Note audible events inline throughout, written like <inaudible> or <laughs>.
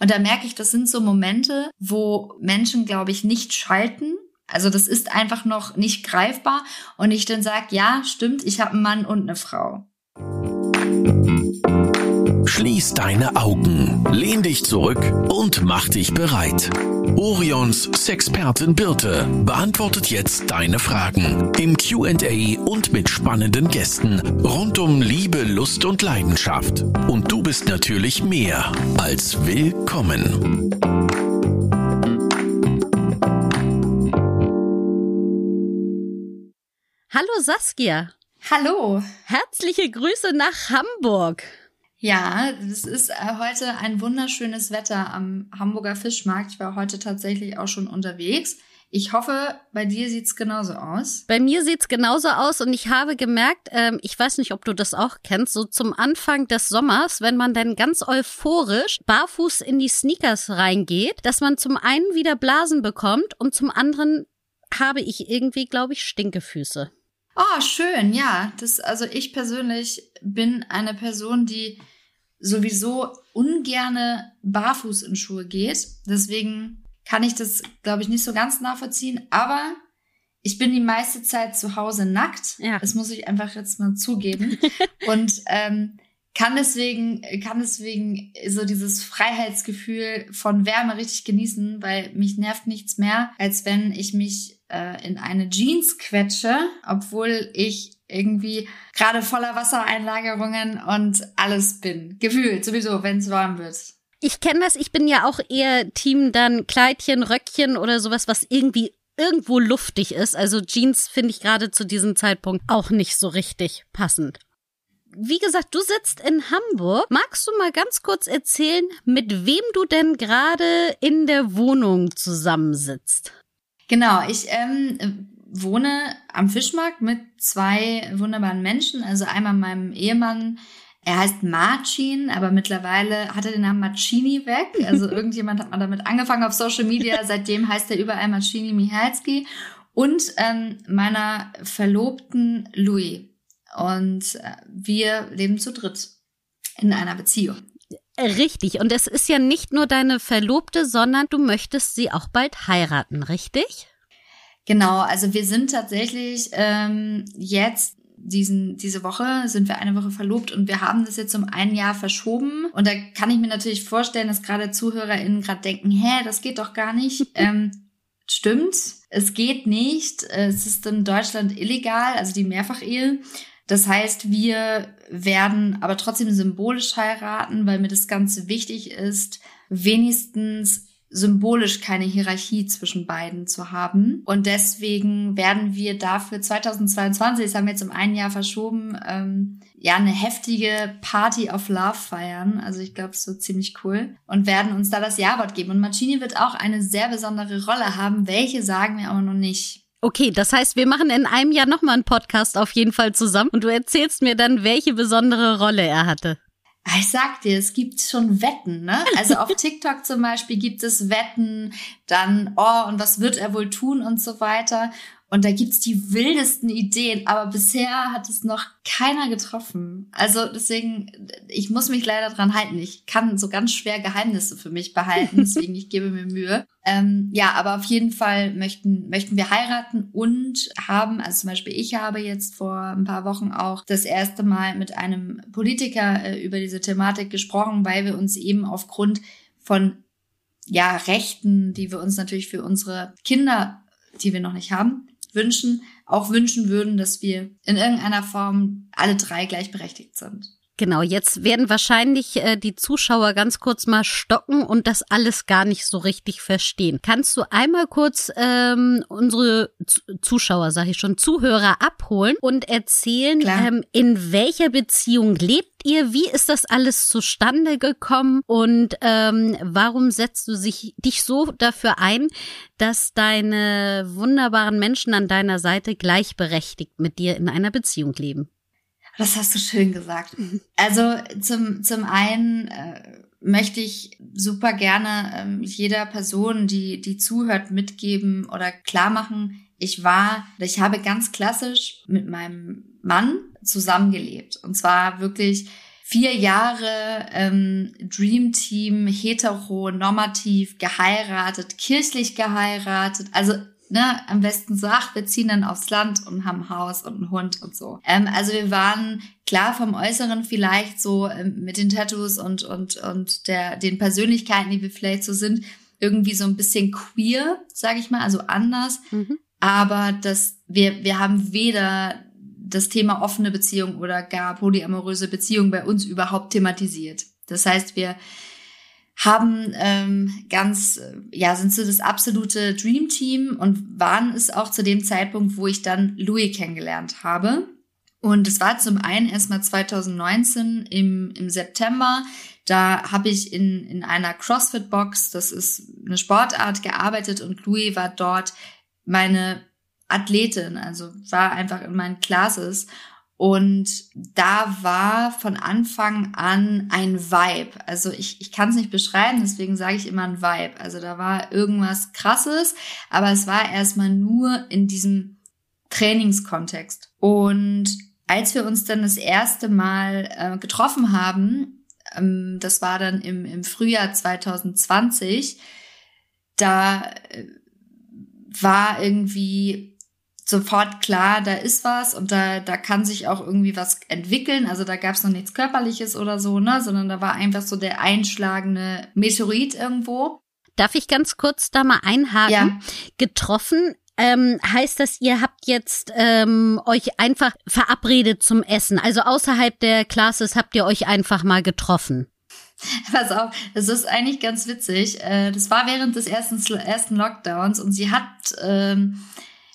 Und da merke ich, das sind so Momente, wo Menschen, glaube ich, nicht schalten. Also das ist einfach noch nicht greifbar. Und ich dann sage, ja, stimmt, ich habe einen Mann und eine Frau. Schließ deine Augen, lehn dich zurück und mach dich bereit. Orions Sexpertin Birte beantwortet jetzt deine Fragen im QA und mit spannenden Gästen rund um Liebe, Lust und Leidenschaft. Und du bist natürlich mehr als willkommen. Hallo Saskia. Hallo. Herzliche Grüße nach Hamburg. Ja, es ist äh, heute ein wunderschönes Wetter am Hamburger Fischmarkt. Ich war heute tatsächlich auch schon unterwegs. Ich hoffe, bei dir sieht's genauso aus. Bei mir sieht's genauso aus und ich habe gemerkt, ähm, ich weiß nicht, ob du das auch kennst, so zum Anfang des Sommers, wenn man dann ganz euphorisch barfuß in die Sneakers reingeht, dass man zum einen wieder Blasen bekommt und zum anderen habe ich irgendwie, glaube ich, Stinkefüße. Oh, schön, ja. Das, also ich persönlich bin eine Person, die sowieso ungerne barfuß in Schuhe geht. Deswegen kann ich das, glaube ich, nicht so ganz nachvollziehen. Aber ich bin die meiste Zeit zu Hause nackt. Ja. Das muss ich einfach jetzt mal zugeben. <laughs> Und ähm, kann deswegen, kann deswegen so dieses Freiheitsgefühl von Wärme richtig genießen, weil mich nervt nichts mehr, als wenn ich mich äh, in eine Jeans quetsche, obwohl ich irgendwie gerade voller Wassereinlagerungen und alles bin. Gefühlt sowieso, wenn es warm wird. Ich kenne das, ich bin ja auch eher Team dann Kleidchen, Röckchen oder sowas, was irgendwie irgendwo luftig ist. Also Jeans finde ich gerade zu diesem Zeitpunkt auch nicht so richtig passend. Wie gesagt, du sitzt in Hamburg. Magst du mal ganz kurz erzählen, mit wem du denn gerade in der Wohnung zusammensitzt? Genau, ich ähm, wohne am Fischmarkt mit zwei wunderbaren Menschen. Also einmal meinem Ehemann, er heißt Marcin, aber mittlerweile hat er den Namen Marcini weg. Also <laughs> irgendjemand hat mal damit angefangen auf Social Media. <laughs> Seitdem heißt er überall Marcini Michalski. Und ähm, meiner Verlobten Louis. Und äh, wir leben zu dritt in einer Beziehung. Richtig. Und es ist ja nicht nur deine Verlobte, sondern du möchtest sie auch bald heiraten, richtig? Genau, also wir sind tatsächlich ähm, jetzt diesen, diese Woche sind wir eine Woche verlobt und wir haben das jetzt um ein Jahr verschoben. Und da kann ich mir natürlich vorstellen, dass gerade ZuhörerInnen gerade denken, hä, das geht doch gar nicht. <laughs> ähm, stimmt, es geht nicht. Es ist in Deutschland illegal, also die Mehrfachehe. Das heißt, wir werden aber trotzdem symbolisch heiraten, weil mir das Ganze wichtig ist, wenigstens symbolisch keine Hierarchie zwischen beiden zu haben. Und deswegen werden wir dafür 2022, das haben wir jetzt um ein Jahr verschoben, ähm, ja, eine heftige Party of Love feiern. Also ich glaube, es wird ziemlich cool. Und werden uns da das Jawort geben. Und Marcini wird auch eine sehr besondere Rolle haben. Welche sagen wir aber noch nicht. Okay, das heißt, wir machen in einem Jahr nochmal einen Podcast auf jeden Fall zusammen und du erzählst mir dann, welche besondere Rolle er hatte. Ah, ich sag dir, es gibt schon Wetten, ne? Also auf <laughs> TikTok zum Beispiel gibt es Wetten, dann, oh, und was wird er wohl tun und so weiter. Und da gibt's die wildesten Ideen, aber bisher hat es noch keiner getroffen. Also deswegen, ich muss mich leider dran halten. Ich kann so ganz schwer Geheimnisse für mich behalten, <laughs> deswegen ich gebe mir Mühe. Ähm, ja, aber auf jeden Fall möchten, möchten wir heiraten und haben, also zum Beispiel ich habe jetzt vor ein paar Wochen auch das erste Mal mit einem Politiker äh, über diese Thematik gesprochen, weil wir uns eben aufgrund von ja, Rechten, die wir uns natürlich für unsere Kinder, die wir noch nicht haben, wünschen, auch wünschen würden, dass wir in irgendeiner Form alle drei gleichberechtigt sind. Genau, jetzt werden wahrscheinlich äh, die Zuschauer ganz kurz mal stocken und das alles gar nicht so richtig verstehen. Kannst du einmal kurz ähm, unsere Z Zuschauer, sage ich schon, Zuhörer abholen und erzählen, ähm, in welcher Beziehung lebt ihr? Wie ist das alles zustande gekommen? Und ähm, warum setzt du sich, dich so dafür ein, dass deine wunderbaren Menschen an deiner Seite gleichberechtigt mit dir in einer Beziehung leben? Das hast du schön gesagt. Also zum, zum einen äh, möchte ich super gerne ähm, jeder Person, die, die zuhört, mitgeben oder klar machen, ich war, ich habe ganz klassisch mit meinem Mann zusammengelebt. Und zwar wirklich vier Jahre ähm, Dream Team, hetero, normativ, geheiratet, kirchlich geheiratet. Also ne, am besten so, ach, wir ziehen dann aufs Land und haben ein Haus und einen Hund und so. Ähm, also wir waren klar vom Äußeren vielleicht so ähm, mit den Tattoos und, und, und der, den Persönlichkeiten, die wir vielleicht so sind, irgendwie so ein bisschen queer, sage ich mal, also anders. Mhm. Aber das, wir, wir haben weder das Thema offene Beziehung oder gar polyamoröse Beziehung bei uns überhaupt thematisiert. Das heißt, wir haben ähm, ganz, ja, sind so das absolute Dream Team und waren es auch zu dem Zeitpunkt, wo ich dann Louis kennengelernt habe. Und es war zum einen erstmal 2019 im, im September. Da habe ich in, in einer CrossFit-Box, das ist eine Sportart, gearbeitet und Louis war dort meine Athletin, also war einfach in meinen Classes. Und da war von Anfang an ein Vibe. Also ich, ich kann es nicht beschreiben, deswegen sage ich immer ein Vibe. Also da war irgendwas Krasses, aber es war erstmal nur in diesem Trainingskontext. Und als wir uns dann das erste Mal äh, getroffen haben, ähm, das war dann im, im Frühjahr 2020, da äh, war irgendwie sofort klar, da ist was und da, da kann sich auch irgendwie was entwickeln. Also da gab es noch nichts Körperliches oder so, ne, sondern da war einfach so der einschlagende Meteorit irgendwo. Darf ich ganz kurz da mal einhaken? Ja. Getroffen ähm, heißt das, ihr habt jetzt ähm, euch einfach verabredet zum Essen. Also außerhalb der Classes habt ihr euch einfach mal getroffen. <laughs> Pass auf, das ist eigentlich ganz witzig. Äh, das war während des ersten, ersten Lockdowns und sie hat ähm,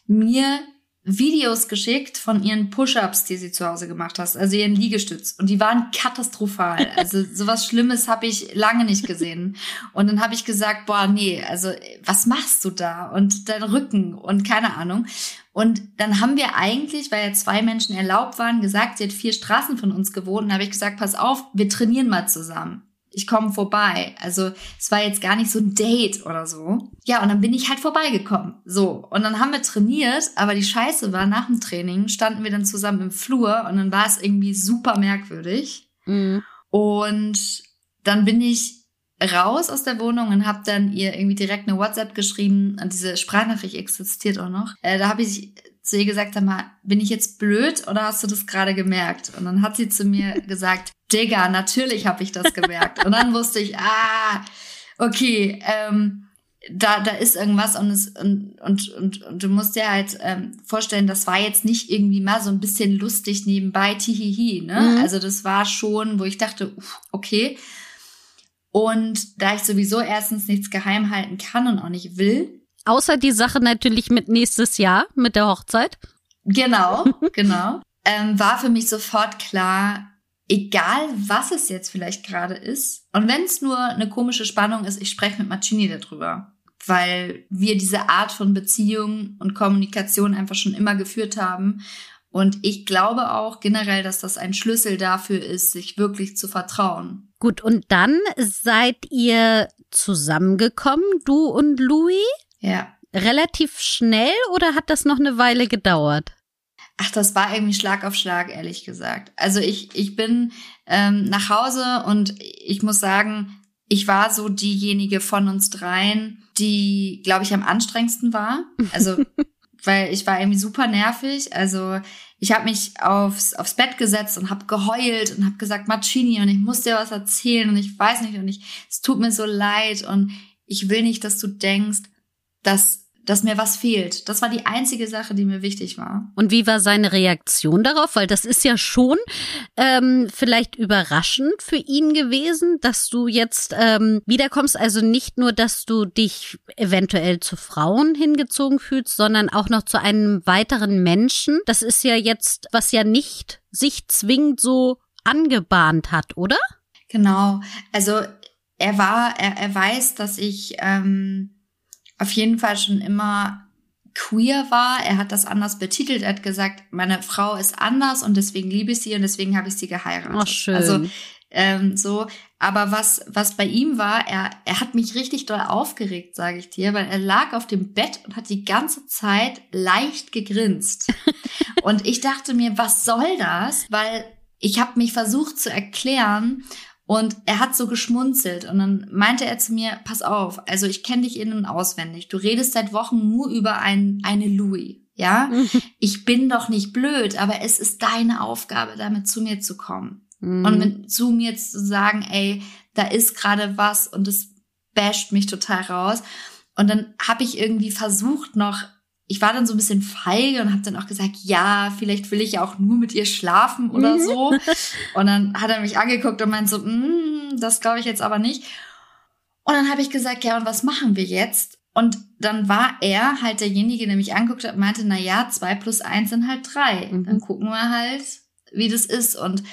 mir Videos geschickt von ihren Push-ups, die sie zu Hause gemacht hat, also ihren Liegestütz. Und die waren katastrophal. <laughs> Also sowas Schlimmes habe ich lange nicht gesehen. Und dann habe ich gesagt, boah, nee, also was machst du da? Und dein Rücken und keine Ahnung. Und dann haben wir eigentlich, weil ja zwei Menschen erlaubt waren, gesagt, sie hat vier Straßen von uns gewohnt. Und habe ich gesagt, pass auf, wir trainieren mal zusammen ich komme vorbei. Also es war jetzt gar nicht so ein Date oder so. Ja, und dann bin ich halt vorbeigekommen. So, und dann haben wir trainiert, aber die Scheiße war, nach dem Training standen wir dann zusammen im Flur und dann war es irgendwie super merkwürdig. Mhm. Und dann bin ich raus aus der Wohnung und habe dann ihr irgendwie direkt eine WhatsApp geschrieben und diese Sprachnachricht existiert auch noch. Äh, da habe ich zu ihr gesagt, sag mal, bin ich jetzt blöd oder hast du das gerade gemerkt? Und dann hat sie zu mir <laughs> gesagt, Digga, natürlich habe ich das gemerkt. Und dann wusste ich, ah, okay, ähm, da, da ist irgendwas und, es, und, und, und, und du musst dir halt ähm, vorstellen, das war jetzt nicht irgendwie mal so ein bisschen lustig nebenbei, tihihi, ne? Mhm. Also das war schon, wo ich dachte, uff, okay. Und da ich sowieso erstens nichts geheim halten kann und auch nicht will. Außer die Sache natürlich mit nächstes Jahr, mit der Hochzeit. Genau, <laughs> genau. ähm, war für mich sofort klar, egal was es jetzt vielleicht gerade ist, und wenn es nur eine komische Spannung ist, ich spreche mit Marcini darüber, weil wir diese Art von Beziehung und Kommunikation einfach schon immer geführt haben. Und ich glaube auch generell, dass das ein Schlüssel dafür ist, sich wirklich zu vertrauen. Gut, und dann seid ihr zusammengekommen, du und Louis? Ja. Relativ schnell oder hat das noch eine Weile gedauert? Ach, das war irgendwie Schlag auf Schlag, ehrlich gesagt. Also ich, ich bin ähm, nach Hause und ich muss sagen, ich war so diejenige von uns dreien, die, glaube ich, am anstrengendsten war. Also, <laughs> weil ich war irgendwie super nervig. Also ich habe mich aufs, aufs Bett gesetzt und habe geheult und habe gesagt, Marcini, und ich muss dir was erzählen und ich weiß nicht und ich, es tut mir so leid und ich will nicht, dass du denkst, dass dass mir was fehlt. Das war die einzige Sache, die mir wichtig war. Und wie war seine Reaktion darauf? Weil das ist ja schon ähm, vielleicht überraschend für ihn gewesen, dass du jetzt ähm, wiederkommst. Also nicht nur, dass du dich eventuell zu Frauen hingezogen fühlst, sondern auch noch zu einem weiteren Menschen. Das ist ja jetzt, was ja nicht sich zwingend so angebahnt hat, oder? Genau. Also er war, er, er weiß, dass ich ähm, auf jeden Fall schon immer queer war. Er hat das anders betitelt. Er hat gesagt, meine Frau ist anders und deswegen liebe ich sie und deswegen habe ich sie geheiratet. Ach, schön. Also ähm, so. Aber was was bei ihm war, er er hat mich richtig doll aufgeregt, sage ich dir, weil er lag auf dem Bett und hat die ganze Zeit leicht gegrinst. <laughs> und ich dachte mir, was soll das? Weil ich habe mich versucht zu erklären und er hat so geschmunzelt und dann meinte er zu mir, pass auf, also ich kenne dich in- und auswendig. Du redest seit Wochen nur über ein, eine Louis. Ja, <laughs> ich bin doch nicht blöd, aber es ist deine Aufgabe, damit zu mir zu kommen. Mhm. Und mit, zu mir zu sagen, ey, da ist gerade was und es basht mich total raus. Und dann habe ich irgendwie versucht noch, ich war dann so ein bisschen feige und habe dann auch gesagt, ja, vielleicht will ich ja auch nur mit ihr schlafen oder Mhm. so. <laughs> Und dann hat er mich angeguckt und meint so, mm, das glaube ich jetzt aber nicht. Und dann habe ich gesagt, ja, und was machen wir jetzt? Und dann war er halt derjenige, der mich anguckt hat und meinte, na ja, zwei plus eins sind halt drei. Mhm. Dann gucken wir halt, wie das ist. Und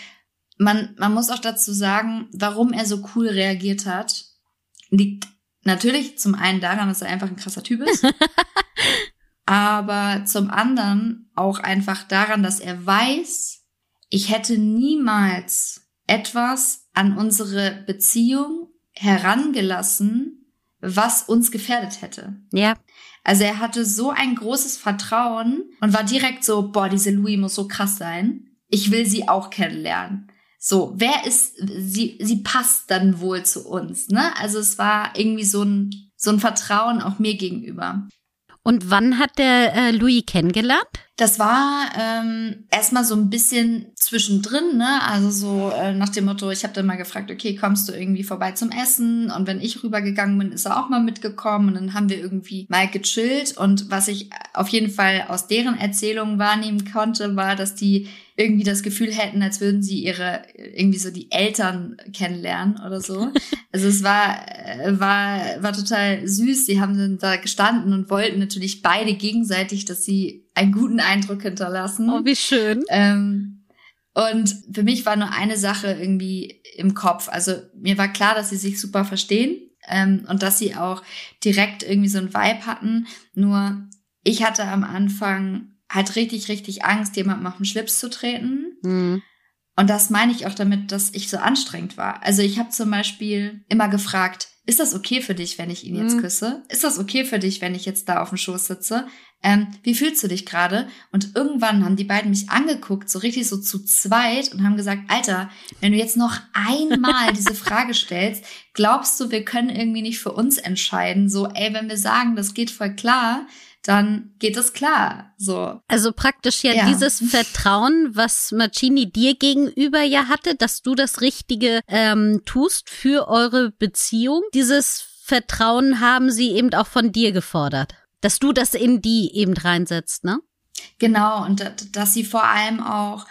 man, man muss auch dazu sagen, warum er so cool reagiert hat, liegt natürlich zum einen daran, dass er einfach ein krasser Typ ist, <laughs> aber zum anderen auch einfach daran, dass er weiß, ich hätte niemals etwas an unsere Beziehung herangelassen, was uns gefährdet hätte. Ja. Also er hatte so ein großes Vertrauen und war direkt so, boah, diese Louis muss so krass sein. Ich will sie auch kennenlernen. So, wer ist, sie, sie passt dann wohl zu uns, ne? Also es war irgendwie so ein, so ein Vertrauen auch mir gegenüber. Und wann hat der äh, Louis kennengelernt? Das war ähm, erstmal so ein bisschen zwischendrin, ne? Also so äh, nach dem Motto, ich habe dann mal gefragt, okay, kommst du irgendwie vorbei zum Essen? Und wenn ich rübergegangen bin, ist er auch mal mitgekommen und dann haben wir irgendwie mal gechillt. Und was ich auf jeden Fall aus deren Erzählungen wahrnehmen konnte, war, dass die irgendwie das Gefühl hätten, als würden sie ihre irgendwie so die Eltern kennenlernen oder so. <laughs> Also es war äh, war war total süß. Sie haben dann da gestanden und wollten natürlich beide gegenseitig, dass sie einen guten Eindruck hinterlassen. Oh, wie schön. Ähm, und für mich war nur eine Sache irgendwie im Kopf. Also mir war klar, dass sie sich super verstehen ähm, und dass sie auch direkt irgendwie so ein Vibe hatten. Nur ich hatte am Anfang halt richtig, richtig Angst, jemandem auf den Schlips zu treten. Mhm. Und das meine ich auch damit, dass ich so anstrengend war. Also ich habe zum Beispiel immer gefragt, ist das okay für dich, wenn ich ihn jetzt Mhm. küsse? Ist das okay für dich, wenn ich jetzt da auf dem Schoß sitze? Ähm, wie fühlst du dich gerade? Und irgendwann haben die beiden mich angeguckt, so richtig so zu zweit und haben gesagt, Alter, wenn du jetzt noch einmal <laughs> diese Frage stellst, glaubst du, wir können irgendwie nicht für uns entscheiden? So, ey, wenn wir sagen, das geht voll klar, dann geht es klar. So. Also praktisch ja, Ja. dieses Vertrauen, was Marcini dir gegenüber ja hatte, dass du das Richtige ähm, tust für eure Beziehung. Dieses Vertrauen haben sie eben auch von dir gefordert. Dass du das in die eben reinsetzt, ne? Genau, und da- dass sie vor allem auch,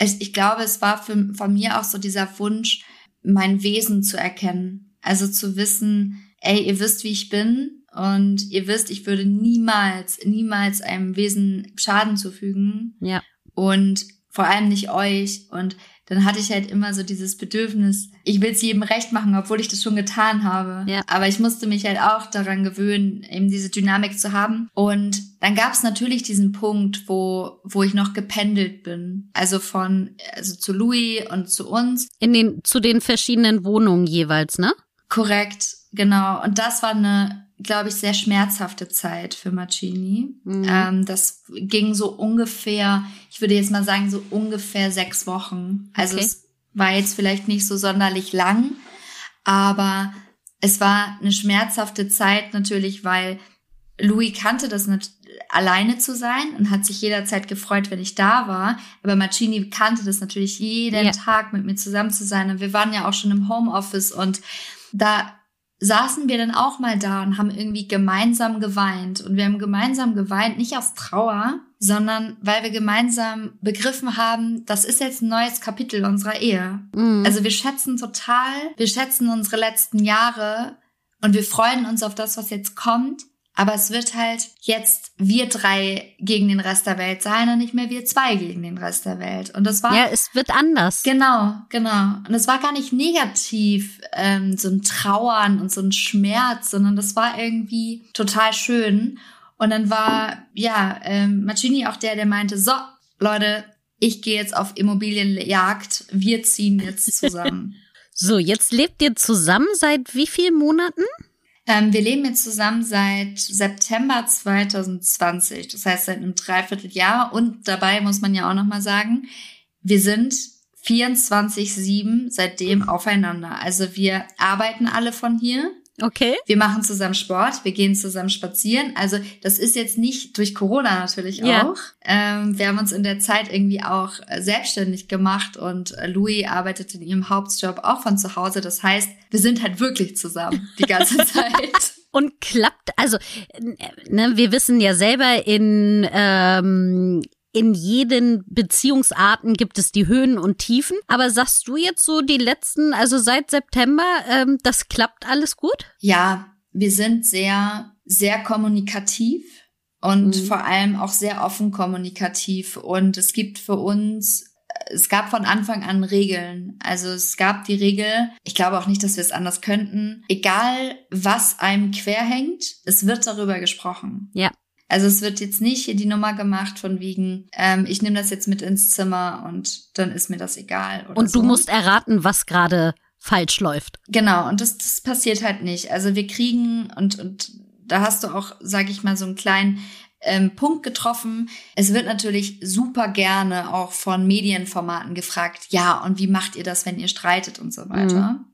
ich, ich glaube, es war für, von mir auch so dieser Wunsch, mein Wesen zu erkennen. Also zu wissen, ey, ihr wisst, wie ich bin und ihr wisst, ich würde niemals, niemals einem Wesen Schaden zufügen Ja. und vor allem nicht euch. Und dann hatte ich halt immer so dieses Bedürfnis, ich will es jedem recht machen, obwohl ich das schon getan habe. Ja. Aber ich musste mich halt auch daran gewöhnen, eben diese Dynamik zu haben. Und dann gab es natürlich diesen Punkt, wo, wo ich noch gependelt bin. Also von, also zu Louis und zu uns. In den, zu den verschiedenen Wohnungen jeweils, ne? Korrekt, genau. Und das war eine, glaube ich, sehr schmerzhafte Zeit für Marcini. Mhm. Ähm, das ging so ungefähr, ich würde jetzt mal sagen, so ungefähr sechs Wochen. Also Okay. es war jetzt vielleicht nicht so sonderlich lang, aber es war eine schmerzhafte Zeit natürlich, weil Louis kannte das nicht alleine zu sein und hat sich jederzeit gefreut, wenn ich da war. Aber Marcini kannte das natürlich jeden Ja. Tag mit mir zusammen zu sein. Und wir waren ja auch schon im Homeoffice und da saßen wir dann auch mal da und haben irgendwie gemeinsam geweint. Und wir haben gemeinsam geweint, nicht aus Trauer, sondern weil wir gemeinsam begriffen haben, das ist jetzt ein neues Kapitel unserer Ehe. Mhm. Also wir schätzen total, wir schätzen unsere letzten Jahre und wir freuen uns auf das, was jetzt kommt. Aber es wird halt jetzt wir drei gegen den Rest der Welt sein und nicht mehr wir zwei gegen den Rest der Welt. Und das war ja, es wird anders. Genau, genau. Und es war gar nicht negativ, ähm, so ein Trauern und so ein Schmerz, sondern das war irgendwie total schön. Und dann war, ja, ähm, Macini auch der, der meinte, so, Leute, ich gehe jetzt auf Immobilienjagd, wir ziehen jetzt <laughs> zusammen. So, jetzt lebt ihr zusammen seit wie vielen Monaten? Ähm, wir leben jetzt zusammen seit September 2020, das heißt seit einem Dreivierteljahr. Und dabei muss man ja auch nochmal sagen, wir sind 24-7 seitdem aufeinander. Also wir arbeiten alle von hier. Okay. Wir machen zusammen Sport, wir gehen zusammen spazieren. Also das ist jetzt nicht durch Corona natürlich auch. Ja. Ähm, wir haben uns in der Zeit irgendwie auch äh, selbstständig gemacht und äh, Louis arbeitet in ihrem Hauptjob auch von zu Hause. Das heißt, wir sind halt wirklich zusammen die ganze <laughs> Zeit. Und klappt, also ne, wir wissen ja selber, in, ähm, in jeden Beziehungsarten gibt es die Höhen und Tiefen. Aber sagst du jetzt so die letzten, also seit September, ähm, das klappt alles gut? Ja, wir sind sehr, sehr kommunikativ und Mhm. vor allem auch sehr offen kommunikativ. Und es gibt für uns, es gab von Anfang an Regeln. Also es gab die Regel, ich glaube auch nicht, dass wir es anders könnten. Egal, was einem quer hängt, es wird darüber gesprochen. Ja. Also es wird jetzt nicht hier die Nummer gemacht von wegen, ähm, ich nehme das jetzt mit ins Zimmer und dann ist mir das egal. Und du so. musst erraten, was gerade falsch läuft. Genau, und das, das passiert halt nicht. Also wir kriegen, und, und da hast du auch, sag ich mal, so einen kleinen ähm, Punkt getroffen. Es wird natürlich super gerne auch von Medienformaten gefragt, ja, und wie macht ihr das, wenn ihr streitet und so weiter.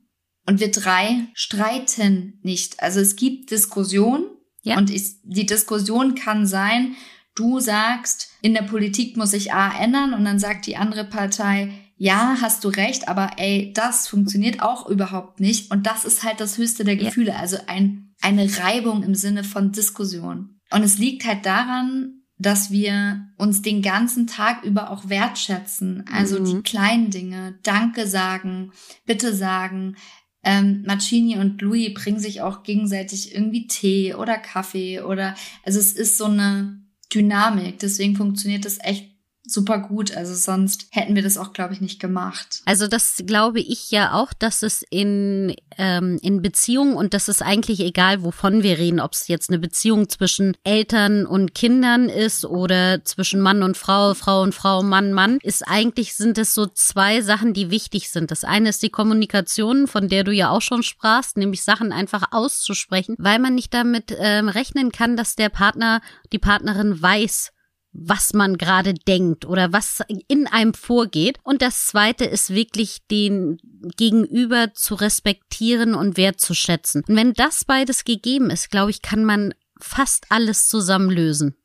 Und wir drei streiten nicht. Also es gibt Diskussion Ja. und ich, die Diskussion kann sein, du sagst, in der Politik muss sich A ändern und dann sagt die andere Partei, ja, hast du recht, aber ey, das funktioniert auch überhaupt nicht. Und das ist halt das höchste der Ja. Gefühle. Also ein, eine Reibung im Sinne von Diskussion. Und es liegt halt daran, dass wir uns den ganzen Tag über auch wertschätzen. Also Mhm. die kleinen Dinge, Danke sagen, Bitte sagen. Ähm, Marcini und Louis bringen sich auch gegenseitig irgendwie Tee oder Kaffee oder, also es ist so eine Dynamik. Deswegen funktioniert das echt super gut. Also sonst hätten wir das auch, glaube ich, nicht gemacht. Also das glaube ich ja auch, dass es in, ähm, in Beziehungen, und das ist eigentlich egal, wovon wir reden, ob es jetzt eine Beziehung zwischen Eltern und Kindern ist oder zwischen Mann und Frau, Frau und Frau, Mann, Mann, ist eigentlich, sind es so zwei Sachen, die wichtig sind. Das eine ist die Kommunikation, von der du ja auch schon sprachst, nämlich Sachen einfach auszusprechen, weil man nicht damit ähm, rechnen kann, dass der Partner, die Partnerin weiß, was man gerade denkt oder was in einem vorgeht. Und das Zweite ist wirklich den Gegenüber zu respektieren und wertzuschätzen. Und wenn das beides gegeben ist, glaube ich, kann man fast alles zusammen lösen.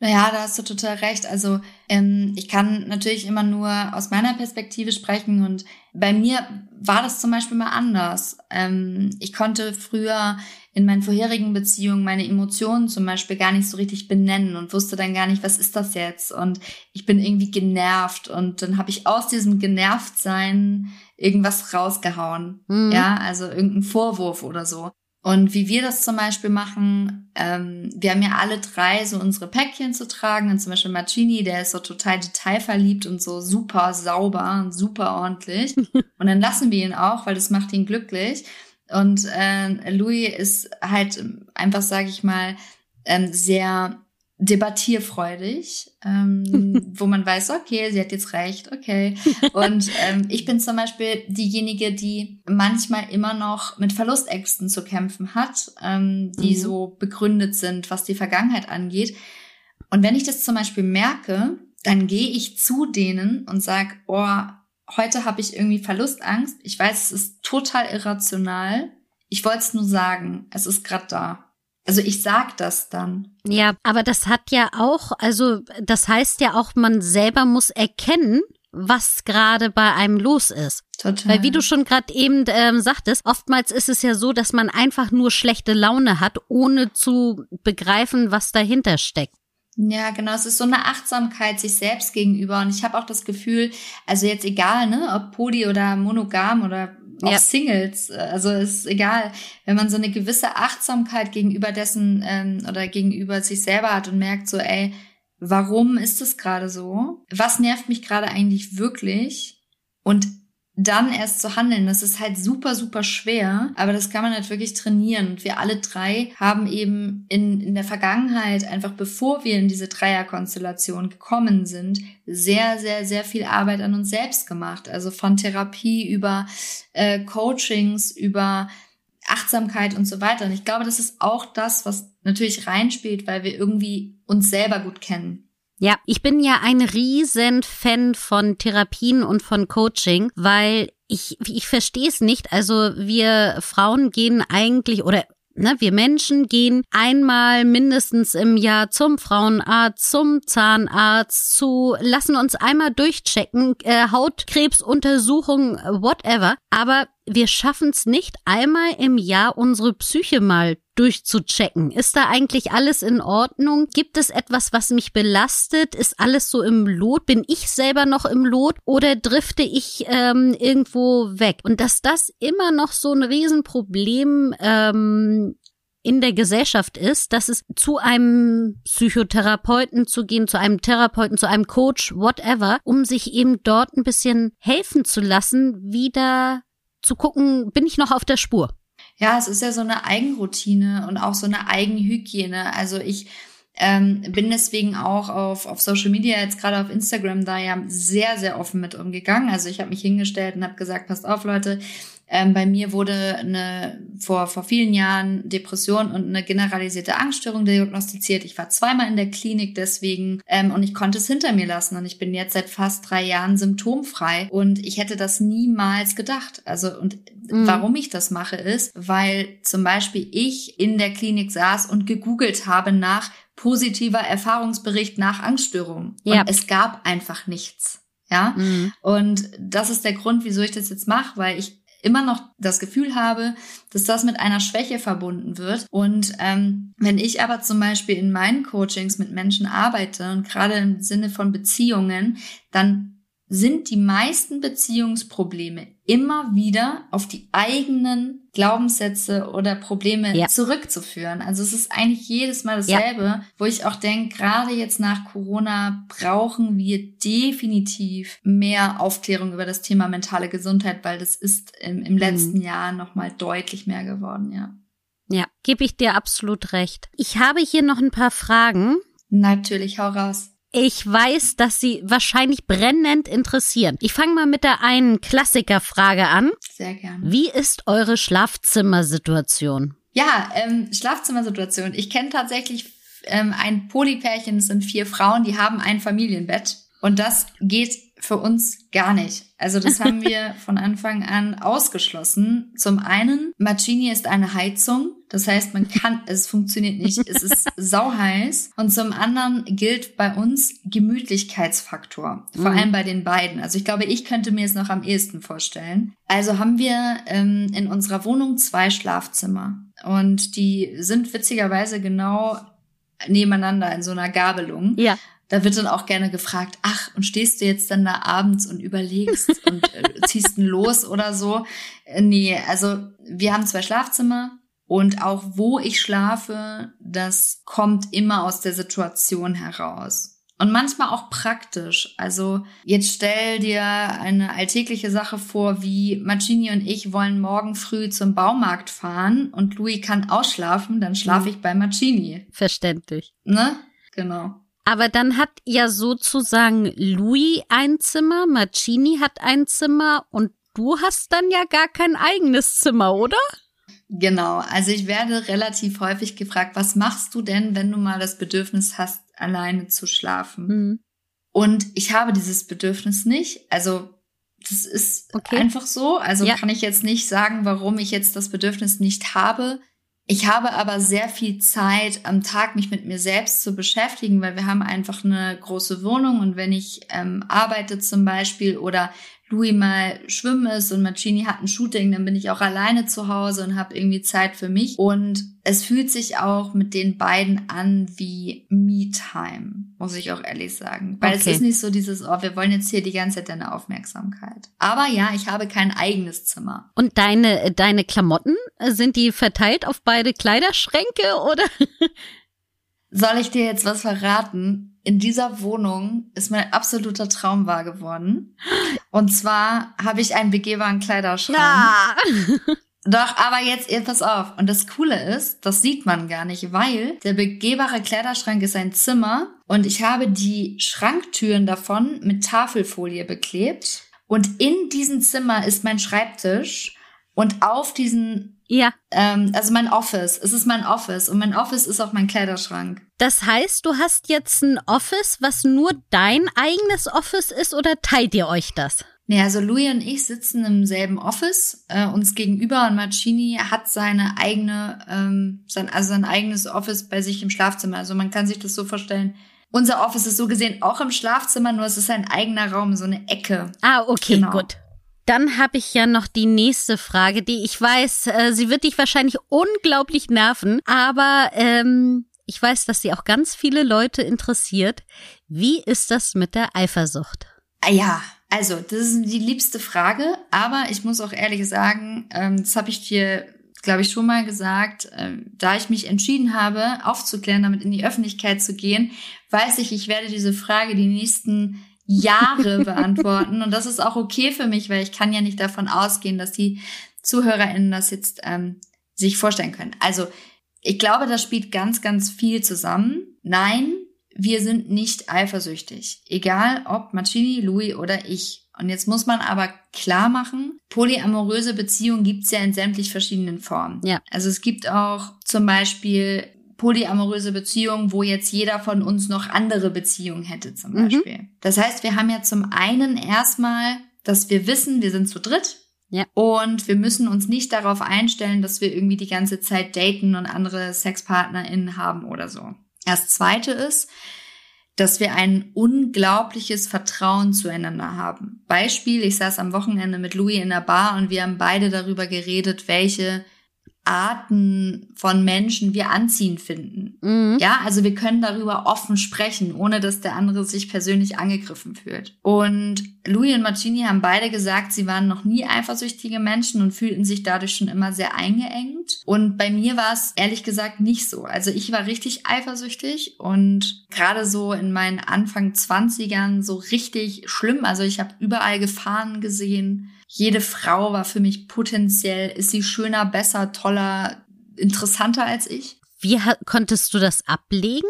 Naja, da hast du total recht. Also ähm, ich kann natürlich immer nur aus meiner Perspektive sprechen und bei mir war das zum Beispiel mal anders. Ähm, ich konnte früher in meinen vorherigen Beziehungen meine Emotionen zum Beispiel gar nicht so richtig benennen und wusste dann gar nicht, was ist das jetzt? Und ich bin irgendwie genervt und dann habe ich aus diesem Genervtsein irgendwas rausgehauen. Mhm. Ja, also irgendein Vorwurf oder so. Und wie wir das zum Beispiel machen, ähm, wir haben ja alle drei so unsere Päckchen zu tragen. Und zum Beispiel Marcini, der ist so total detailverliebt und so super sauber und super ordentlich. <laughs> und dann lassen wir ihn auch, weil das macht ihn glücklich. Und äh, Louis ist halt einfach, sage ich mal, ähm, sehr debattierfreudig, ähm, <laughs> wo man weiß, okay, sie hat jetzt recht, okay. Und ähm, ich bin zum Beispiel diejenige, die manchmal immer noch mit Verlustängsten zu kämpfen hat, ähm, die Mhm. so begründet sind, was die Vergangenheit angeht. Und wenn ich das zum Beispiel merke, dann gehe ich zu denen und sag, oh, heute habe ich irgendwie Verlustangst. Ich weiß, es ist total irrational. Ich wollte es nur sagen, es ist gerade da. Also ich sag das dann. Ja, aber das hat ja auch, also das heißt ja auch, man selber muss erkennen, was gerade bei einem los ist. Total. Weil wie du schon gerade eben ähm, sagtest, oftmals ist es ja so, dass man einfach nur schlechte Laune hat, ohne zu begreifen, was dahinter steckt. Ja, genau. Es ist so eine Achtsamkeit sich selbst gegenüber. Und ich habe auch das Gefühl, also jetzt egal, ne, ob Poli oder monogam oder auch Ja. Singles, äh, also ist egal, wenn man so eine gewisse Achtsamkeit gegenüber dessen ähm, oder gegenüber sich selber hat und merkt so, ey, warum ist es gerade so? Was nervt mich gerade eigentlich wirklich? Und dann erst zu handeln, das ist halt super, super schwer, aber das kann man halt wirklich trainieren. Und wir alle drei haben eben in, in der Vergangenheit, einfach bevor wir in diese Dreierkonstellation gekommen sind, sehr, sehr, sehr viel Arbeit an uns selbst gemacht. Also von Therapie über äh, Coachings, über Achtsamkeit und so weiter. Und ich glaube, das ist auch das, was natürlich reinspielt, weil wir irgendwie uns selber gut kennen. Ja, ich bin ja ein riesen Fan von Therapien und von Coaching, weil ich, ich verstehe es nicht. Also wir Frauen gehen eigentlich oder Ne, wir Menschen gehen einmal mindestens im Jahr zum Frauenarzt, zum Zahnarzt, zu lassen uns einmal durchchecken, äh, Hautkrebsuntersuchung, whatever. Aber wir schaffen es nicht einmal im Jahr unsere Psyche mal durchzuchecken. Ist da eigentlich alles in Ordnung? Gibt es etwas, was mich belastet? Ist alles so im Lot? Bin ich selber noch im Lot oder drifte ich ähm, irgendwo weg? Und dass das immer noch so ein Riesenproblem ähm, in der Gesellschaft ist, dass es zu einem Psychotherapeuten zu gehen, zu einem Therapeuten, zu einem Coach, whatever, um sich eben dort ein bisschen helfen zu lassen, wieder zu gucken, bin ich noch auf der Spur? Ja, es ist ja so eine Eigenroutine und auch so eine Eigenhygiene. Also ich ähm, bin deswegen auch auf, auf Social Media, jetzt gerade auf Instagram, da ja sehr, sehr offen mit umgegangen. Also ich habe mich hingestellt und habe gesagt, passt auf, Leute, ähm, bei mir wurde eine, vor, vor vielen Jahren Depression und eine generalisierte Angststörung diagnostiziert. Ich war zweimal in der Klinik deswegen ähm, und ich konnte es hinter mir lassen und ich bin jetzt seit fast drei Jahren symptomfrei und ich hätte das niemals gedacht. Also und mhm. warum ich das mache ist, weil zum Beispiel ich in der Klinik saß und gegoogelt habe nach positiver Erfahrungsbericht nach Angststörung. Ja. Und es gab einfach nichts. Ja. Mhm. Und das ist der Grund, wieso ich das jetzt mache, weil ich immer noch das Gefühl habe, dass das mit einer Schwäche verbunden wird. Und ähm, wenn ich aber zum Beispiel in meinen Coachings mit Menschen arbeite und gerade im Sinne von Beziehungen, dann sind die meisten Beziehungsprobleme immer wieder auf die eigenen Glaubenssätze oder Probleme ja. zurückzuführen. Also es ist eigentlich jedes Mal dasselbe, ja. wo ich auch denke, gerade jetzt nach Corona brauchen wir definitiv mehr Aufklärung über das Thema mentale Gesundheit, weil das ist im, im letzten mhm. Jahr nochmal deutlich mehr geworden, ja. Ja, gebe ich dir absolut recht. Ich habe hier noch ein paar Fragen. Natürlich, hau raus. Ich weiß, dass Sie wahrscheinlich brennend interessieren. Ich fange mal mit der einen Klassikerfrage an. Sehr gerne. Wie ist eure Schlafzimmersituation? Ja, ähm, Schlafzimmersituation. Ich kenne tatsächlich ähm, ein Polypärchen, es sind vier Frauen, die haben ein Familienbett. Und das geht für uns gar nicht. Also das haben wir <laughs> von Anfang an ausgeschlossen. Zum einen, Marcini ist eine Heizung. Das heißt, man kann, <laughs> es funktioniert nicht. Es ist sauheiß. Und zum anderen gilt bei uns Gemütlichkeitsfaktor. Vor mhm. allem bei den beiden. Also ich glaube, ich könnte mir es noch am ehesten vorstellen. Also haben wir ähm, in unserer Wohnung zwei Schlafzimmer. Und die sind witzigerweise genau nebeneinander in so einer Gabelung. Ja da wird dann auch gerne gefragt, ach, und stehst du jetzt dann da abends und überlegst <laughs> und äh, ziehst ein los oder so? Äh, nee, also wir haben zwei Schlafzimmer und auch wo ich schlafe, das kommt immer aus der Situation heraus. Und manchmal auch praktisch. Also jetzt stell dir eine alltägliche Sache vor, wie Macini und ich wollen morgen früh zum Baumarkt fahren und Louis kann ausschlafen, dann schlafe mhm. ich bei Macini. Verständlich. Ne? Genau. Aber dann hat ja sozusagen Louis ein Zimmer, Marcini hat ein Zimmer und du hast dann ja gar kein eigenes Zimmer, oder? Genau, also ich werde relativ häufig gefragt, was machst du denn, wenn du mal das Bedürfnis hast, alleine zu schlafen? Mhm. Und ich habe dieses Bedürfnis nicht. Also das ist okay. einfach so. Also ja. kann ich jetzt nicht sagen, warum ich jetzt das Bedürfnis nicht habe. Ich habe aber sehr viel Zeit am Tag, mich mit mir selbst zu beschäftigen, weil wir haben einfach eine große Wohnung und wenn ich ähm, arbeite zum Beispiel oder Louis mal schwimmen ist und Macini hat ein Shooting, dann bin ich auch alleine zu Hause und habe irgendwie Zeit für mich. Und es fühlt sich auch mit den beiden an wie Me-Time, muss ich auch ehrlich sagen. Weil okay. es ist nicht so dieses, oh, wir wollen jetzt hier die ganze Zeit deine Aufmerksamkeit. Aber ja, ich habe kein eigenes Zimmer. Und deine, deine Klamotten, sind die verteilt auf beide Kleiderschränke oder? <laughs> Soll ich dir jetzt was verraten? In dieser Wohnung ist mein absoluter Traum wahr geworden. Und zwar habe ich einen begehbaren Kleiderschrank. Ja. <laughs> Doch, aber jetzt, pass auf. Und das Coole ist, das sieht man gar nicht, weil der begehbare Kleiderschrank ist ein Zimmer und ich habe die Schranktüren davon mit Tafelfolie beklebt. Und in diesem Zimmer ist mein Schreibtisch Und auf diesen, Ja. ähm, also mein Office, es ist mein Office und mein Office ist auch mein Kleiderschrank. Das heißt, du hast jetzt ein Office, was nur dein eigenes Office ist oder teilt ihr euch das? Nee, also Louis und ich sitzen im selben Office, äh, uns gegenüber und Marcini hat seine eigene, ähm, sein, also sein eigenes Office bei sich im Schlafzimmer. Also man kann sich das so vorstellen. Unser Office ist so gesehen auch im Schlafzimmer, nur es ist ein eigener Raum, so eine Ecke. Ah, okay, Genau. gut. Dann habe ich ja noch die nächste Frage, die ich weiß, äh, sie wird dich wahrscheinlich unglaublich nerven, aber ähm, ich weiß, dass sie auch ganz viele Leute interessiert. Wie ist das mit der Eifersucht? Ah ja, also das ist die liebste Frage, aber ich muss auch ehrlich sagen, ähm, das habe ich dir, glaube ich, schon mal gesagt, ähm, da ich mich entschieden habe, aufzuklären, damit in die Öffentlichkeit zu gehen, weiß ich, ich werde diese Frage die nächsten Jahre beantworten und das ist auch okay für mich, weil ich kann ja nicht davon ausgehen, dass die ZuhörerInnen das jetzt ähm, sich vorstellen können. Also ich glaube, das spielt ganz, ganz viel zusammen. Nein, wir sind nicht eifersüchtig. Egal ob Marcini, Louis oder ich. Und jetzt muss man aber klar machen, polyamoröse Beziehungen gibt's ja in sämtlich verschiedenen Formen. Ja. Also es gibt auch zum Beispiel polyamoröse Beziehungen, wo jetzt jeder von uns noch andere Beziehungen hätte zum Mhm. Beispiel. Das heißt, wir haben ja zum einen erstmal, dass wir wissen, wir sind zu dritt. Ja. Und wir müssen uns nicht darauf einstellen, dass wir irgendwie die ganze Zeit daten und andere SexpartnerInnen haben oder so. Das zweite ist, dass wir ein unglaubliches Vertrauen zueinander haben. Beispiel, ich saß am Wochenende mit Louis in der Bar und wir haben beide darüber geredet, welche Arten von Menschen wir anziehend finden. Mhm. Ja, also wir können darüber offen sprechen, ohne dass der andere sich persönlich angegriffen fühlt. Und Louis und Marcini haben beide gesagt, sie waren noch nie eifersüchtige Menschen und fühlten sich dadurch schon immer sehr eingeengt. Und bei mir war es ehrlich gesagt nicht so. Also ich war richtig eifersüchtig und gerade so in meinen Anfang 20ern so richtig schlimm. Also ich habe überall Gefahren gesehen. Jede Frau war für mich potenziell, ist sie schöner, besser, toller, interessanter als ich. Wie konntest du das ablegen?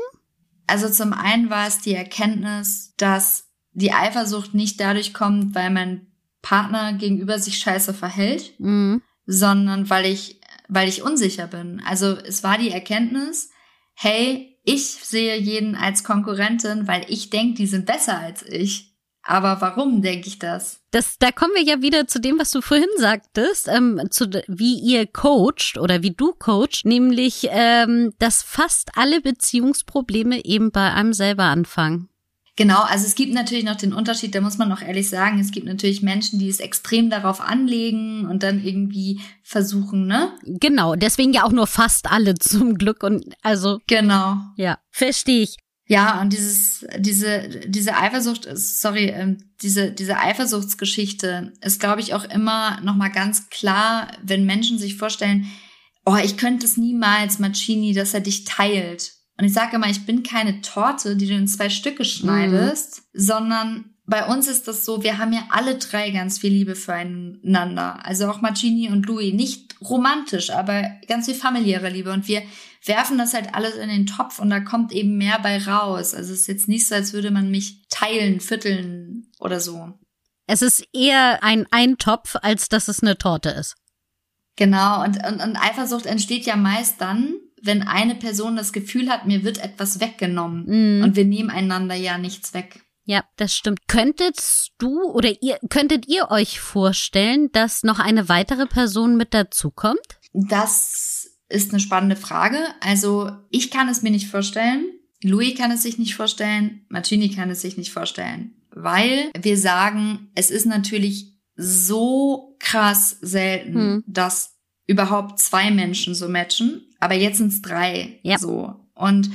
Also zum einen war es die Erkenntnis, dass die Eifersucht nicht dadurch kommt, weil mein Partner gegenüber sich scheiße verhält, Mhm. sondern weil ich, weil ich unsicher bin. Also es war die Erkenntnis, hey, ich sehe jeden als Konkurrentin, weil ich denke, die sind besser als ich. Aber warum denke ich das? Das, da kommen wir ja wieder zu dem, was du vorhin sagtest, ähm, zu wie ihr coacht oder wie du coacht, nämlich, ähm, dass fast alle Beziehungsprobleme eben bei einem selber anfangen. Genau, also es gibt natürlich noch den Unterschied, da muss man auch ehrlich sagen, es gibt natürlich Menschen, die es extrem darauf anlegen und dann irgendwie versuchen, ne? Genau, deswegen ja auch nur fast alle <laughs> zum Glück und also Genau. ja, verstehe ich. Ja, und dieses, diese, diese Eifersucht, ist- sorry, ähm, diese, diese Eifersuchtsgeschichte ist, glaube ich, auch immer nochmal ganz klar, wenn Menschen sich vorstellen, oh, ich könnte es niemals, Macini, dass er dich teilt. Und ich sage immer, ich bin keine Torte, die du in zwei Stücke schneidest, sondern bei uns ist das so, wir haben ja alle drei ganz viel Liebe füreinander. Also auch Macini und Louis. Nicht romantisch, aber ganz viel familiäre Liebe. Und wir werfen das halt alles in den Topf und da kommt eben mehr bei raus. Also es ist jetzt nicht so, als würde man mich teilen, vierteln oder so. Es ist eher ein Eintopf, als dass es eine Torte ist. Genau, und, und, und Eifersucht entsteht ja meist dann, wenn eine Person das Gefühl hat, mir wird etwas weggenommen. Mhm. Und wir nehmen einander ja nichts weg. Ja, das stimmt. Könntest du oder ihr könntet ihr euch vorstellen, dass noch eine weitere Person mit dazukommt? Das ist eine spannende Frage. Also ich kann es mir nicht vorstellen. Louis kann es sich nicht vorstellen. Marcini kann es sich nicht vorstellen. Weil wir sagen, es ist natürlich so krass selten, Hm. dass überhaupt zwei Menschen so matchen. Aber jetzt sind es drei. Ja. So. Und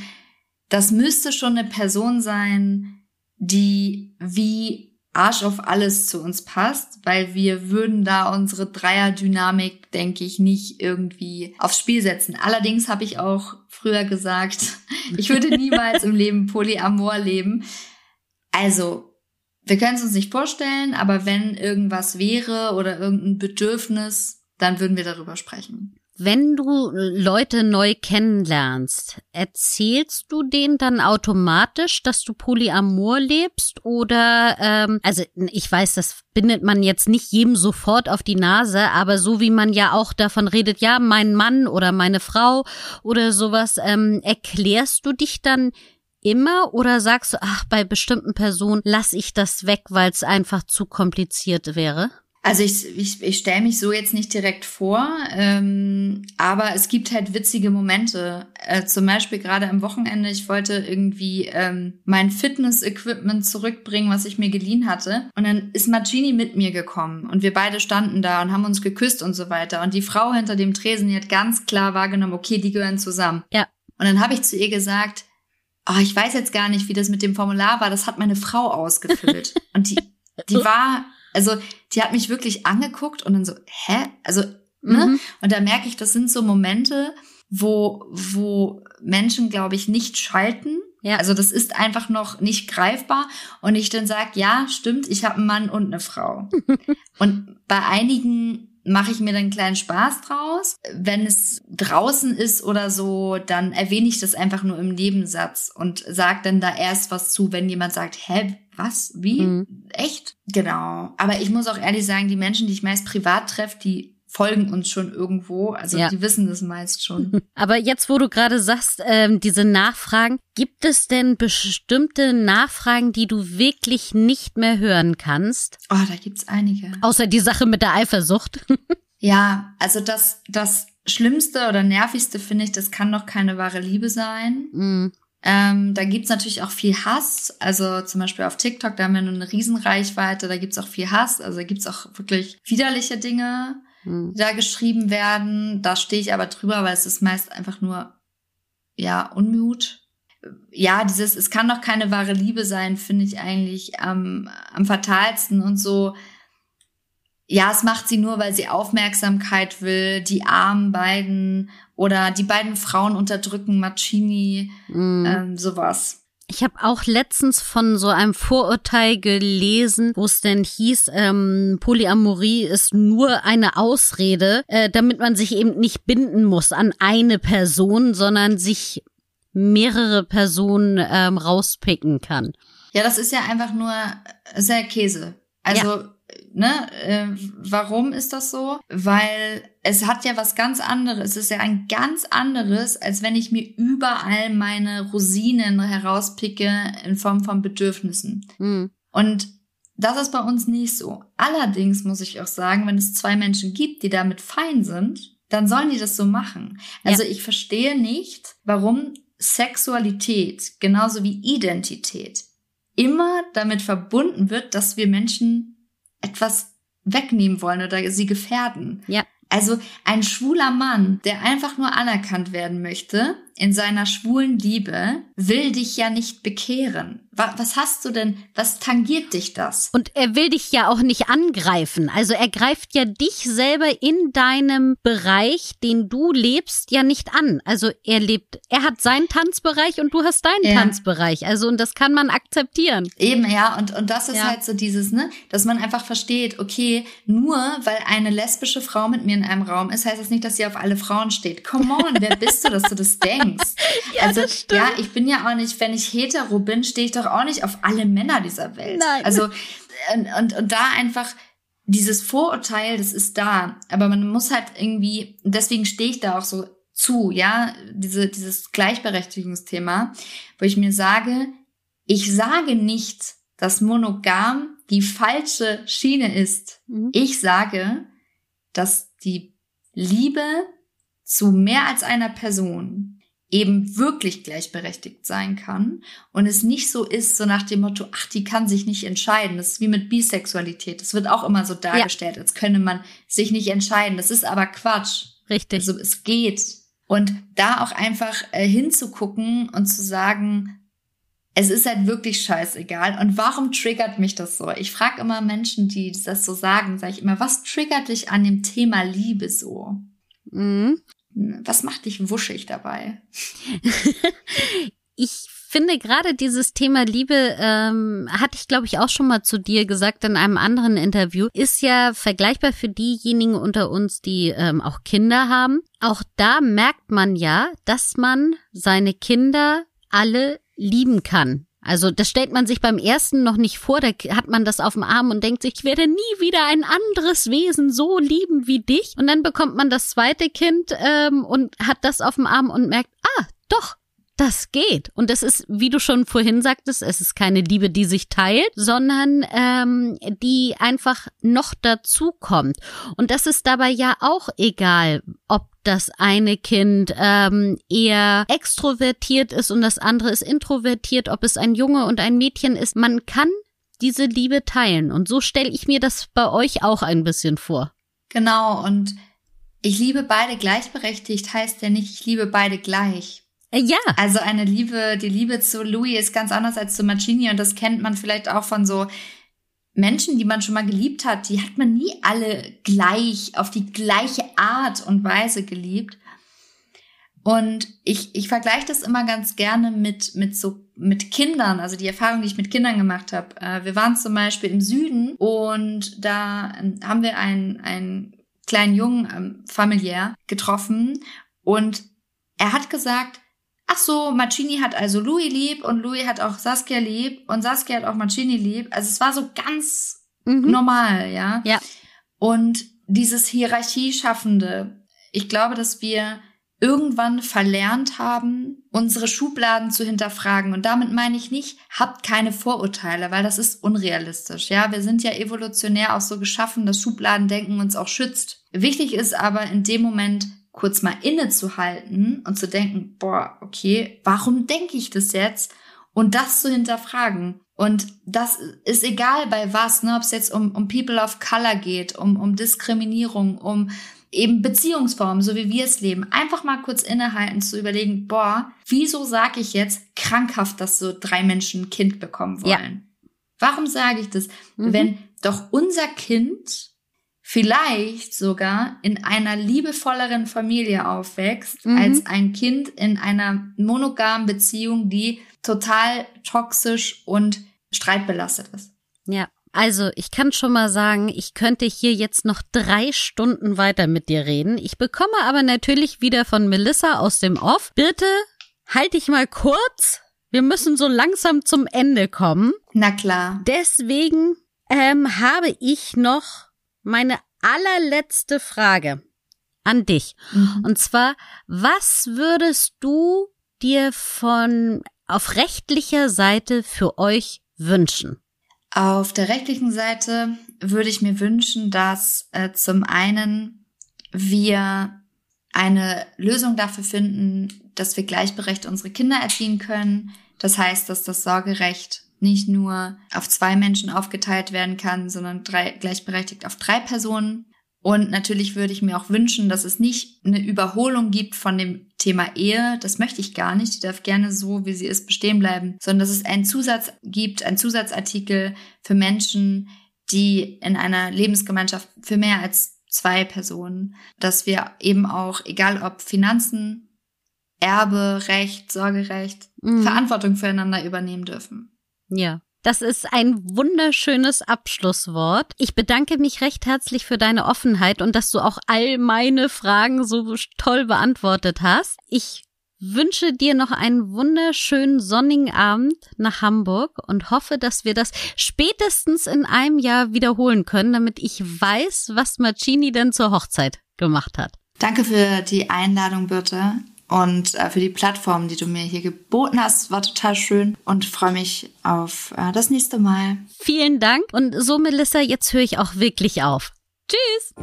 das müsste schon eine Person sein, die wie Arsch auf alles zu uns passt, weil wir würden da unsere Dreierdynamik, denke ich, nicht irgendwie aufs Spiel setzen. Allerdings habe ich auch früher gesagt, <laughs> ich würde niemals im Leben Polyamor leben. Also, wir können es uns nicht vorstellen, aber wenn irgendwas wäre oder irgendein Bedürfnis, dann würden wir darüber sprechen. Wenn du Leute neu kennenlernst, erzählst du denen dann automatisch, dass du Polyamor lebst? Oder, ähm, also ich weiß, das bindet man jetzt nicht jedem sofort auf die Nase, aber so wie man ja auch davon redet, ja, mein Mann oder meine Frau oder sowas, ähm, erklärst du dich dann immer oder sagst du, ach, bei bestimmten Personen lasse ich das weg, weil es einfach zu kompliziert wäre? Also ich, ich, ich stelle mich so jetzt nicht direkt vor, ähm, aber es gibt halt witzige Momente. Äh, zum Beispiel gerade am Wochenende, ich wollte irgendwie ähm, mein Fitness-Equipment zurückbringen, was ich mir geliehen hatte. Und dann ist Magini mit mir gekommen und wir beide standen da und haben uns geküsst und so weiter. Und die Frau hinter dem Tresen, die hat ganz klar wahrgenommen, okay, die gehören zusammen. Ja. Und dann habe ich zu ihr gesagt, oh, ich weiß jetzt gar nicht, wie das mit dem Formular war, das hat meine Frau ausgefüllt. <laughs> und die, die war also die hat mich wirklich angeguckt und dann so, hä? Also, ne? Mhm. Und da merke ich, das sind so Momente, wo, wo Menschen, glaube ich, nicht schalten. Ja. Also das ist einfach noch nicht greifbar. Und ich dann sage, ja, stimmt, ich habe einen Mann und eine Frau. <laughs> und bei einigen mache ich mir dann einen kleinen Spaß draus. Wenn es draußen ist oder so, dann erwähne ich das einfach nur im Nebensatz und sage dann da erst was zu, wenn jemand sagt, hä, was? Wie? Mhm. Echt? Genau. Aber ich muss auch ehrlich sagen, die Menschen, die ich meist privat treffe, die folgen uns schon irgendwo. Also ja. die wissen das meist schon. <laughs> Aber jetzt, wo du gerade sagst, ähm, diese Nachfragen, gibt es denn bestimmte Nachfragen, die du wirklich nicht mehr hören kannst? Oh, da gibt's einige. Außer die Sache mit der Eifersucht. <laughs> ja, also das, das Schlimmste oder Nervigste finde ich, das kann doch keine wahre Liebe sein. Mhm. Ähm, da gibt's natürlich auch viel Hass. Also zum Beispiel auf TikTok, da haben wir eine Riesenreichweite, da gibt's auch viel Hass. Also da gibt's auch wirklich widerliche Dinge, hm. die da geschrieben werden. Da stehe ich aber drüber, weil es ist meist einfach nur, ja, Unmut. Ja, dieses, es kann doch keine wahre Liebe sein, finde ich eigentlich am, am fatalsten und so. Ja, es macht sie nur, weil sie Aufmerksamkeit will, die armen beiden oder die beiden Frauen unterdrücken Macchini, mm. ähm, sowas. Ich habe auch letztens von so einem Vorurteil gelesen, wo es denn hieß, ähm, Polyamorie ist nur eine Ausrede, äh, damit man sich eben nicht binden muss an eine Person, sondern sich mehrere Personen ähm, rauspicken kann. Ja, das ist ja einfach nur sehr Käse. Also ja ne, äh, warum ist das so? Weil es hat ja was ganz anderes. Es ist ja ein ganz anderes, als wenn ich mir überall meine Rosinen herauspicke in Form von Bedürfnissen. Mhm. Und das ist bei uns nicht so. Allerdings muss ich auch sagen, wenn es zwei Menschen gibt, die damit fein sind, dann sollen die das so machen. Also ja. ich verstehe nicht, warum Sexualität genauso wie Identität immer damit verbunden wird, dass wir Menschen etwas wegnehmen wollen oder sie gefährden. Ja. Also ein schwuler Mann, der einfach nur anerkannt werden möchte in seiner schwulen Liebe, will dich ja nicht bekehren. Was hast du denn, was tangiert dich das? Und er will dich ja auch nicht angreifen. Also er greift ja dich selber in deinem Bereich, den du lebst, ja nicht an. Also er lebt, er hat seinen Tanzbereich und du hast deinen ja. Tanzbereich. Also und das kann man akzeptieren. Eben, ja. Und, und das ist ja. halt so dieses, ne, dass man einfach versteht, okay, nur weil eine lesbische Frau mit mir in einem Raum ist, heißt das nicht, dass sie auf alle Frauen steht. Come on, wer bist du, dass du das <laughs> denkst? <laughs> ja, also, ja, ich bin ja auch nicht, wenn ich hetero bin, stehe ich doch auch nicht auf alle Männer dieser Welt. Nein. Also, und, und, und da einfach, dieses Vorurteil, das ist da. Aber man muss halt irgendwie, deswegen stehe ich da auch so zu, ja, diese, dieses Gleichberechtigungsthema, wo ich mir sage, ich sage nicht, dass monogam die falsche Schiene ist. Mhm. Ich sage, dass die Liebe zu mehr als einer Person eben wirklich gleichberechtigt sein kann und es nicht so ist, so nach dem Motto, ach, die kann sich nicht entscheiden. Das ist wie mit Bisexualität. Das wird auch immer so dargestellt, ja. als könne man sich nicht entscheiden. Das ist aber Quatsch. Richtig. Also es geht. Und da auch einfach äh, hinzugucken und zu sagen, es ist halt wirklich scheißegal. Und warum triggert mich das so? Ich frage immer Menschen, die das so sagen, sage ich immer, was triggert dich an dem Thema Liebe so? Mhm. Was macht dich wuschig dabei? <laughs> ich finde gerade dieses Thema Liebe, ähm, hatte ich glaube ich auch schon mal zu dir gesagt in einem anderen Interview, ist ja vergleichbar für diejenigen unter uns, die ähm, auch Kinder haben. Auch da merkt man ja, dass man seine Kinder alle lieben kann. Also das stellt man sich beim ersten noch nicht vor, da hat man das auf dem Arm und denkt sich, ich werde nie wieder ein anderes Wesen so lieben wie dich. Und dann bekommt man das zweite Kind ähm, und hat das auf dem Arm und merkt, ah, doch, das geht. Und das ist, wie du schon vorhin sagtest, es ist keine Liebe, die sich teilt, sondern ähm, die einfach noch dazu kommt. Und das ist dabei ja auch egal, ob das eine Kind ähm, eher extrovertiert ist und das andere ist introvertiert, ob es ein Junge und ein Mädchen ist. Man kann diese Liebe teilen. Und so stelle ich mir das bei euch auch ein bisschen vor. Genau, und ich liebe beide gleichberechtigt heißt ja nicht, ich liebe beide gleich. Äh, ja. Also eine Liebe, die Liebe zu Louis ist ganz anders als zu Mancini und das kennt man vielleicht auch von so Menschen, die man schon mal geliebt hat, die hat man nie alle gleich, auf die gleiche Art und Weise geliebt. Und ich, ich vergleiche das immer ganz gerne mit, mit so, mit Kindern, also die Erfahrung, die ich mit Kindern gemacht habe. Äh, wir waren zum Beispiel im Süden und da haben wir einen, einen kleinen Jungen ähm, familiär getroffen und er hat gesagt, ach so, Mancini hat also Louis lieb und Louis hat auch Saskia lieb und Saskia hat auch Mancini lieb. Also es war so ganz mhm. normal, ja. Ja. Und dieses Hierarchieschaffende, ich glaube, dass wir irgendwann verlernt haben, unsere Schubladen zu hinterfragen. Und damit meine ich nicht, habt keine Vorurteile, weil das ist unrealistisch. Ja, wir sind ja evolutionär auch so geschaffen, dass Schubladendenken uns auch schützt. Wichtig ist aber in dem Moment, kurz mal innezuhalten und zu denken, boah, okay, warum denke ich das jetzt? Und das zu hinterfragen. Und das ist egal bei was, ne, ob es jetzt um, um People of Color geht, um, um Diskriminierung, um eben Beziehungsformen, so wie wir es leben. Einfach mal kurz innehalten, zu überlegen, boah, wieso sage ich jetzt krankhaft, dass so drei Menschen ein Kind bekommen wollen? Ja. Warum sage ich das? Mhm. Wenn doch unser Kind vielleicht sogar in einer liebevolleren Familie aufwächst mhm. als ein Kind in einer monogamen Beziehung, die total toxisch und streitbelastet ist. Ja. Also, ich kann schon mal sagen, ich könnte hier jetzt noch drei Stunden weiter mit dir reden. Ich bekomme aber natürlich wieder von Melissa aus dem Off. Bitte halt dich mal kurz. Wir müssen so langsam zum Ende kommen. Na klar. Deswegen ähm, habe ich noch meine allerletzte Frage an dich. Mhm. Und zwar, was würdest du dir von auf rechtlicher Seite für euch wünschen? Auf der rechtlichen Seite würde ich mir wünschen, dass äh, zum einen wir eine Lösung dafür finden, dass wir gleichberechtigt unsere Kinder erziehen können. Das heißt, dass das Sorgerecht nicht nur auf zwei Menschen aufgeteilt werden kann, sondern drei, gleichberechtigt auf drei Personen. Und natürlich würde ich mir auch wünschen, dass es nicht eine Überholung gibt von dem Thema Ehe. Das möchte ich gar nicht. Die darf gerne so, wie sie ist, bestehen bleiben, sondern dass es einen Zusatz gibt, einen Zusatzartikel für Menschen, die in einer Lebensgemeinschaft für mehr als zwei Personen, dass wir eben auch, egal ob Finanzen, Erbe, Recht, Sorgerecht, mhm. Verantwortung füreinander übernehmen dürfen. Ja. Das ist ein wunderschönes Abschlusswort. Ich bedanke mich recht herzlich für deine Offenheit und dass du auch all meine Fragen so toll beantwortet hast. Ich wünsche dir noch einen wunderschönen sonnigen Abend nach Hamburg und hoffe, dass wir das spätestens in einem Jahr wiederholen können, damit ich weiß, was Marcini denn zur Hochzeit gemacht hat. Danke für die Einladung, Birte und äh, für die Plattform, die du mir hier geboten hast. War total schön und freue mich auf äh, das nächste Mal. Vielen Dank und so, Melissa, jetzt höre ich auch wirklich auf. Tschüss!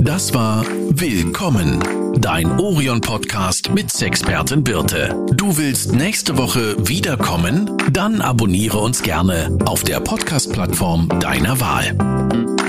Das war Willkommen, dein Orion-Podcast mit Sexpertin Birte. Du willst nächste Woche wiederkommen? Dann abonniere uns gerne auf der Podcast-Plattform deiner Wahl.